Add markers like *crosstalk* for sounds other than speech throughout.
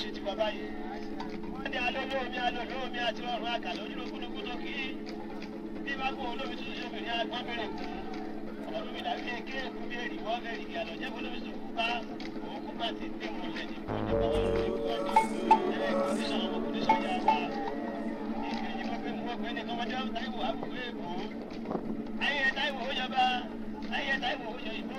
ṣe ti bàbá yìí. Wọ́n ní alóló omi alóló omi àti ọrùn àgàlà onírúurú tó kí. Bí mágbó olómi tuntun ṣe obìnrin agbọ́n bèrè kú ọ̀rọ̀ mi dàbí èké èkú bí èrì wọ́n bẹ̀rẹ̀ ìyá lọ jẹ́kọ̀ọ́ lómi sùn kúpa òun kúpa ti dé wọn lẹ̀ ní kọ́ni kọ́ wọn lórí kọ́ni ẹ̀ kọ́ndíṣọ̀n ọmọ kọ́ndíṣọ̀n yà wá ìgbẹ́jì mọ́ pé mo gbẹ́ ní kọ́mọdé táìwò àbúgbé èkó. Ayẹyẹ táìwò ó jọba ayẹyẹ táìwò ó jọ ìgbó.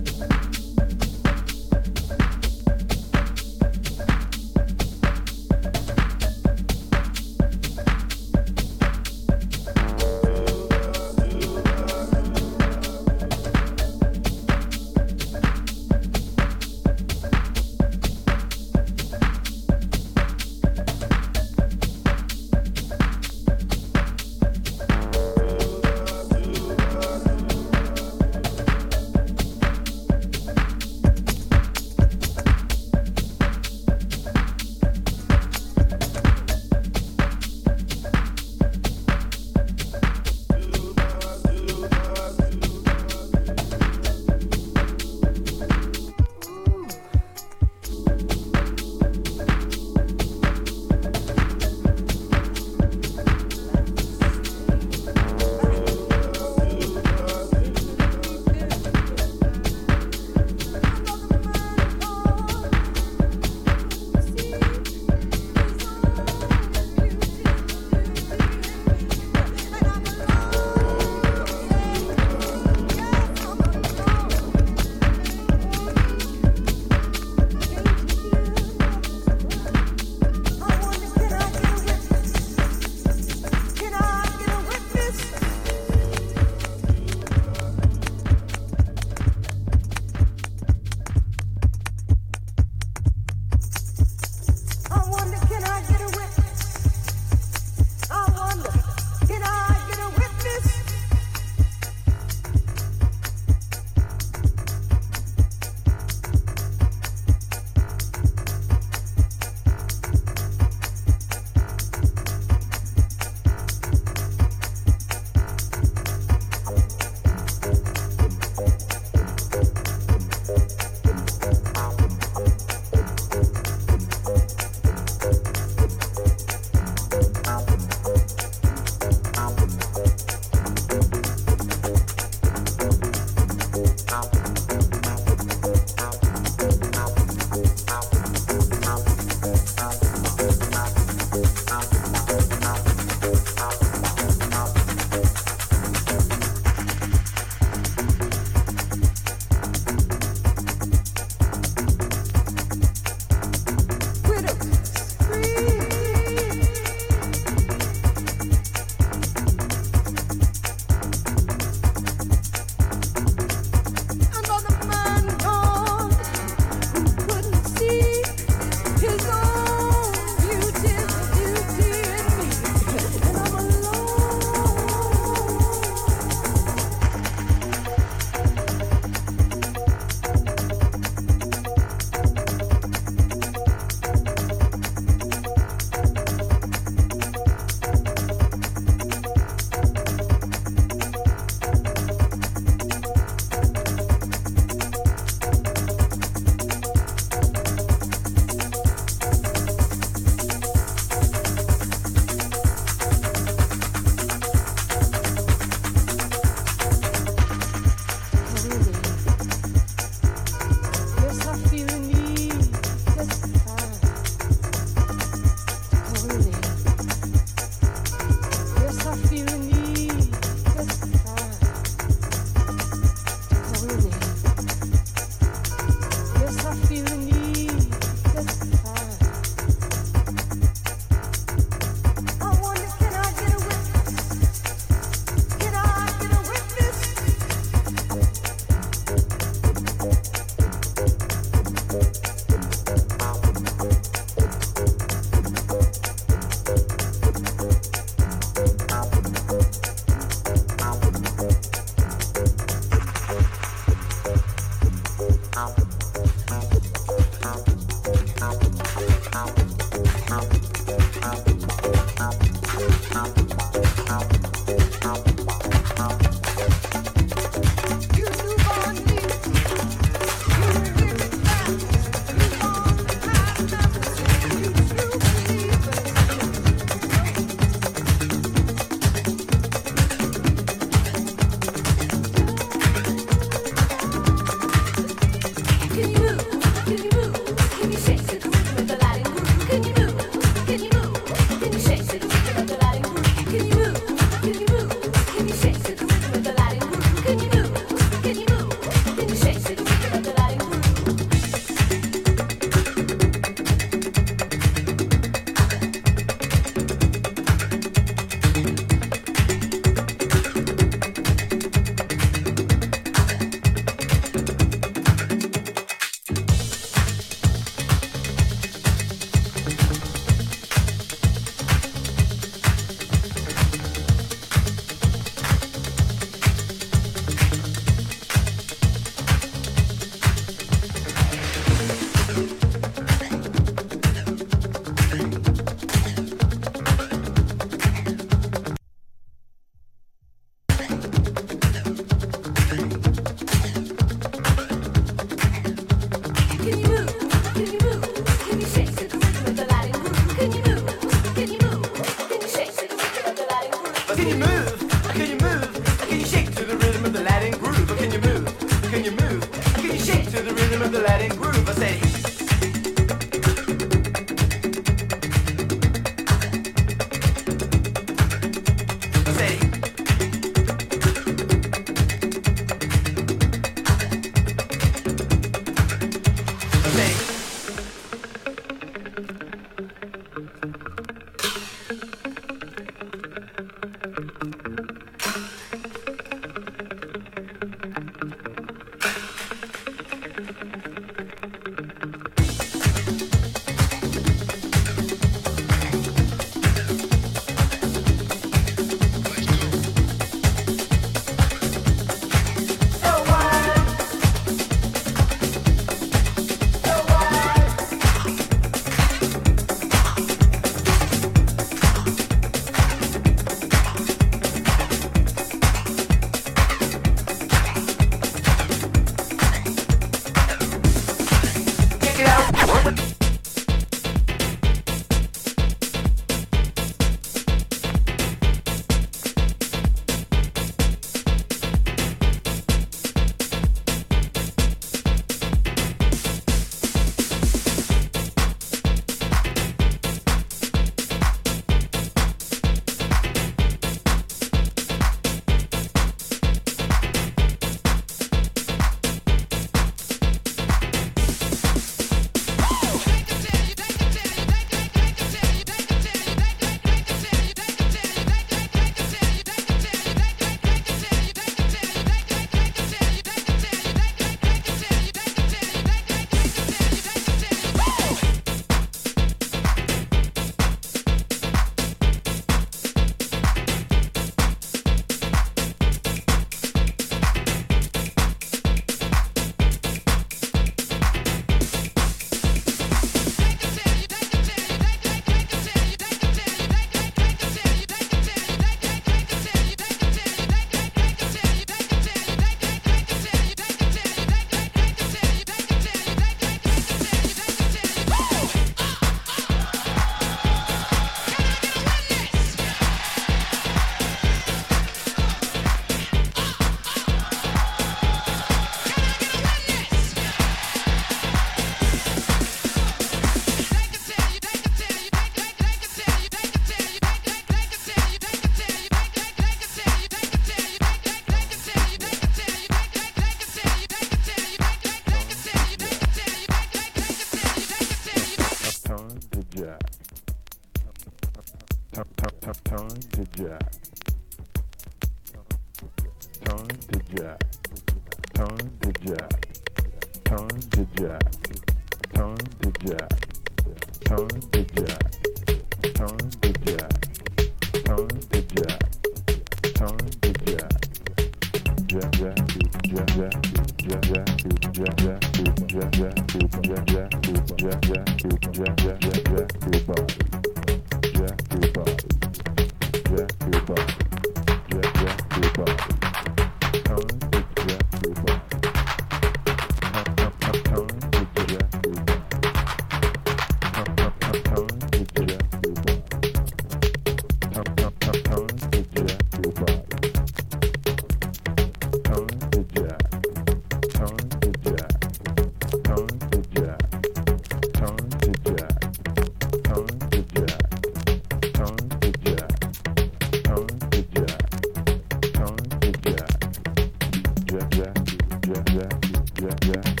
Yeah.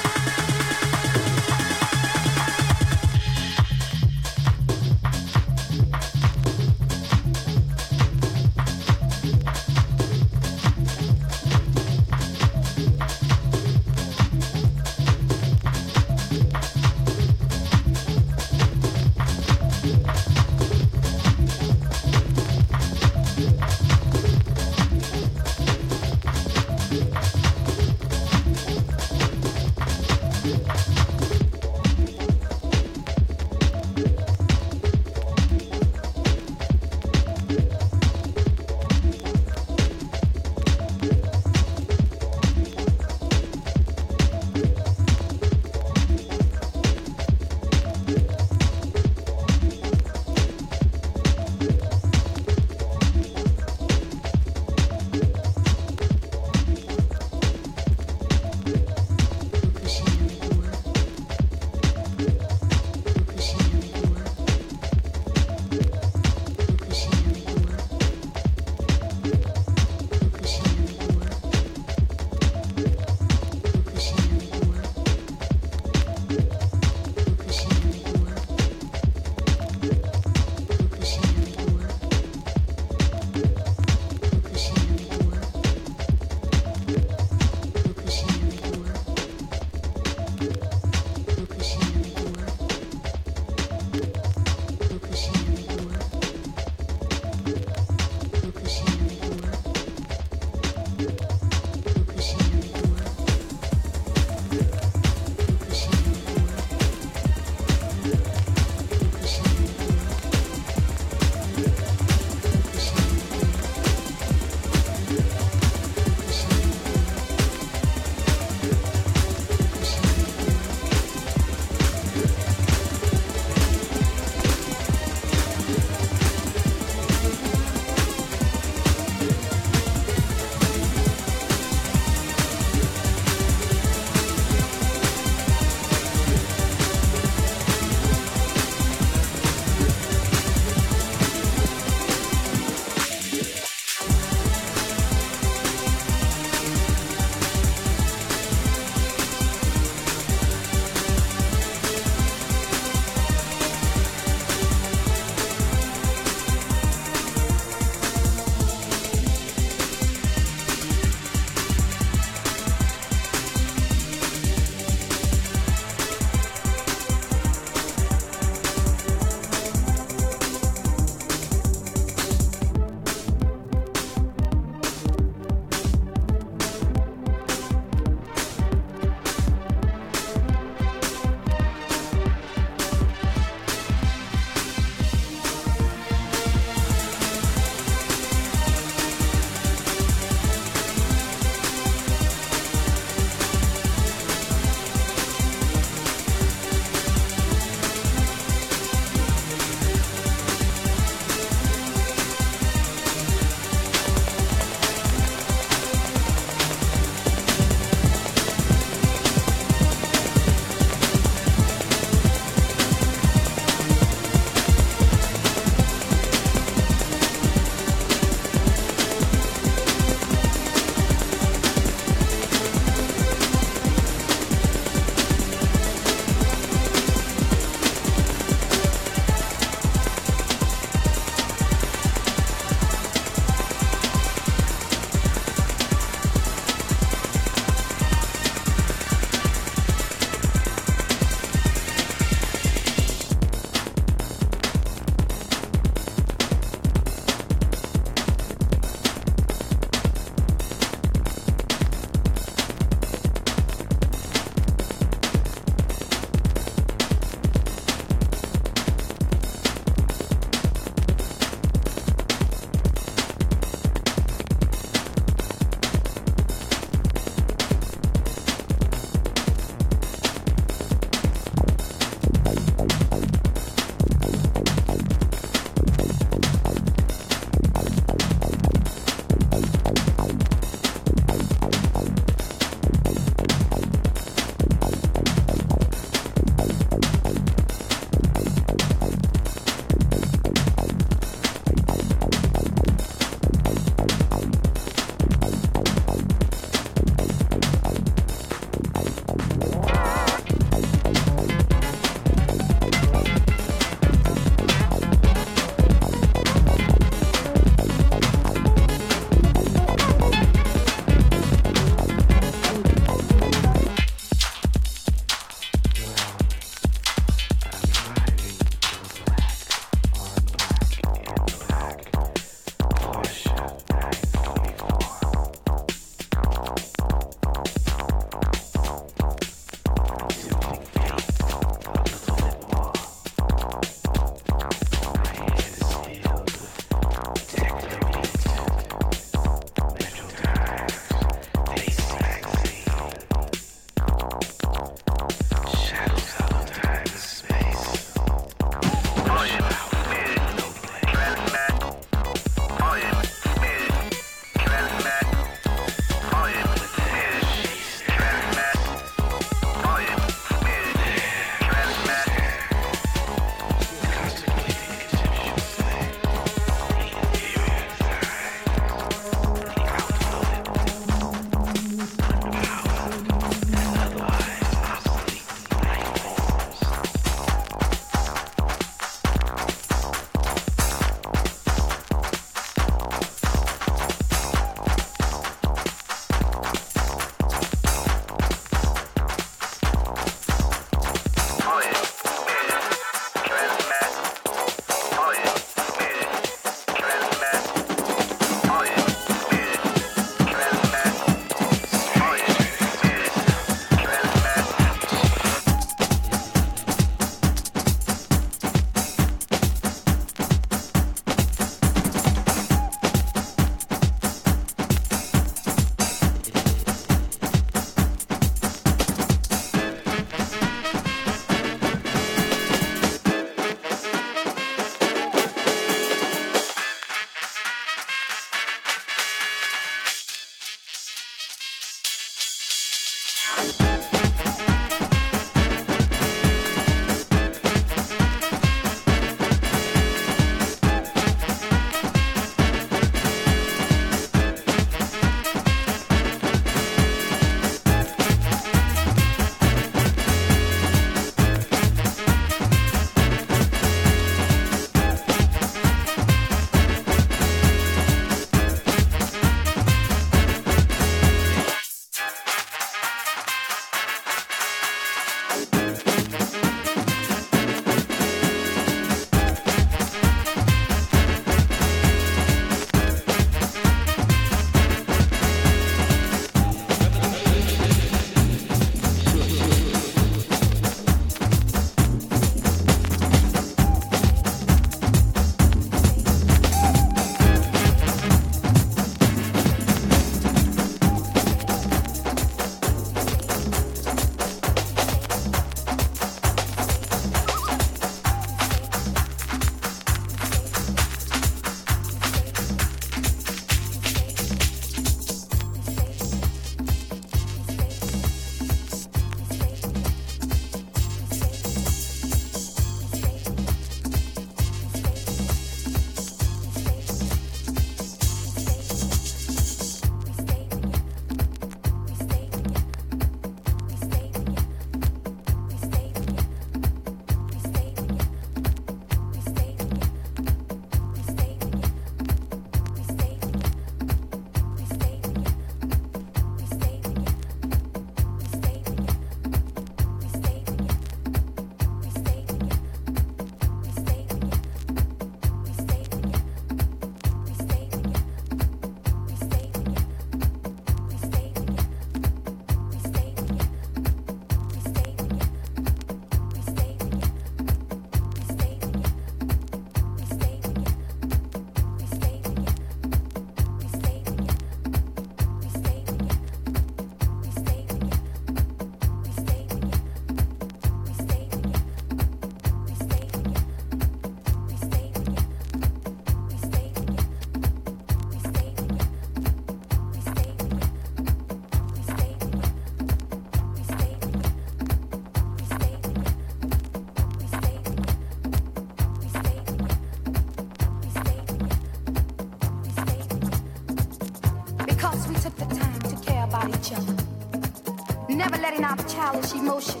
emotion.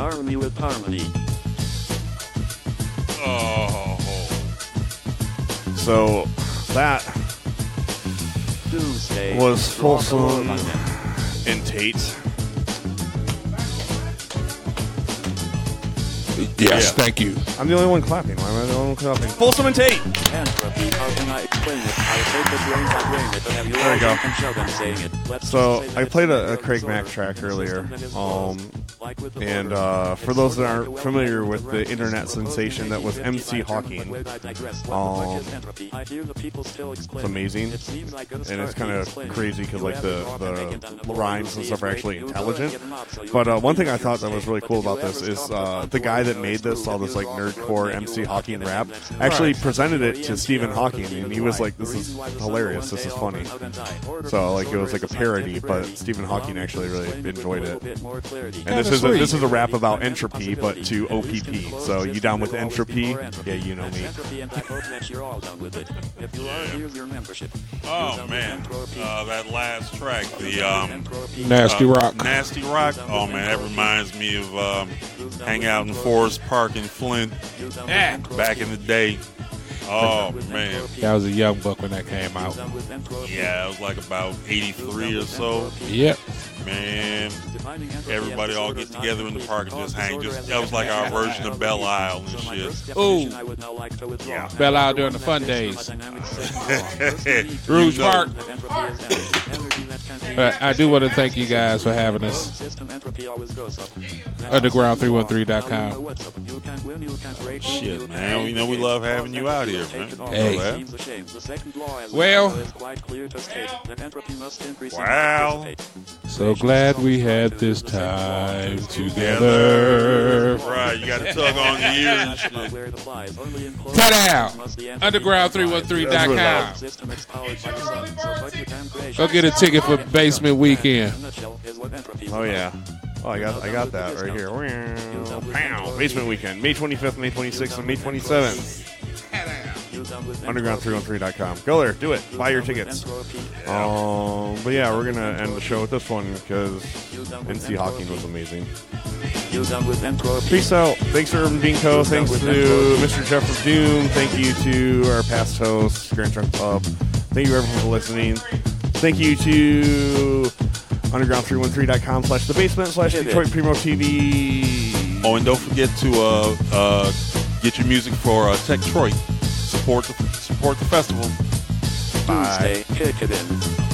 Harmony with Harmony. Oh. So that Tuesday. was Rock Folsom and Tate. Yes, Yeah. thank you. I'm the only one clapping. Why am I the only one clapping? Folsom and Tate. Entropy, how can I explain it? I take the brains, I bring it, but have you There we go. can show them saying it. Let's So I played a, a Craig Mack track earlier. system that is Um, and uh, for those that aren't familiar with the internet sensation that was MC Hawking. Um. It's amazing. And it's kind of crazy because like the the rhymes and stuff are actually intelligent. But uh, one thing I thought that was really cool about this is uh, the guy that made this all this like nerdcore MC Hawking rap actually presented it to Stephen Hawking and he was like, "This is hilarious. This is funny." So like it was like a parody, but Stephen Hawking actually really enjoyed it. And this is a, this is a rap about entropy, but to OPP. So you down with entropy? Yeah, you know me. Entropy and I hope that you're all done with it. If you are, here's your membership. Oh You're done with man, uh, that last track, the um, Entropy. Nasty uh, rock. Nasty Rock. Oh man, that reminds me of um, hang out in Forest Park in Flint You're done with Yeah. back in the day. Oh man, That was a young buck when that came out. Done with entropy. yeah, it was like about '83 or so. Yep. Man, everybody all get together in the park and just hang. Just that was like our version of of Belle. Isle and shit. Ooh. definition I would now like to withdraw. Yeah. Belle Isle during the fun days. my dynamic system. First, we need to Rouge Park. *laughs* that entropy is energy. Energy that can be But I do want to thank you guys for having us. System entropy always goes. Underground313.com. Now you know what's up. You can't win, you can't rate, you Shit, man, we know we love having you out here, man. Take it all. Hey. It seems a shame. The second law, as we Well. know, is quite clear to state that entropy must increase in Wow. order to participate. So glad we had this time together. Right, you got to tug on the ear and shit. Where it applies. Only in close Cut out. must the entropy. Underground313.com. System is powered by the sun, so put your damn creation. Go get a ticket for Basement Weekend. Oh yeah. Oh, I got I got that right here. Basement weekend, May 25th, May 26th, and May 27th. You done with Underground313.com. Go there, do it. Buy your tickets. Um, but yeah, we're gonna end the show with this one because MC Hawking was amazing. Peace out. Thanks for being co. Thanks to Mr. Jeff of Doom. Thank you to our past hosts, Grand Trunk Club. Thank you everyone for listening. Thank you to underground313.com slash the basement slash Detroit Primo TV. Oh, and don't forget to uh, uh, get your music for uh, Tech Detroit. Support the support the festival. Bye. Tuesday, kick it in.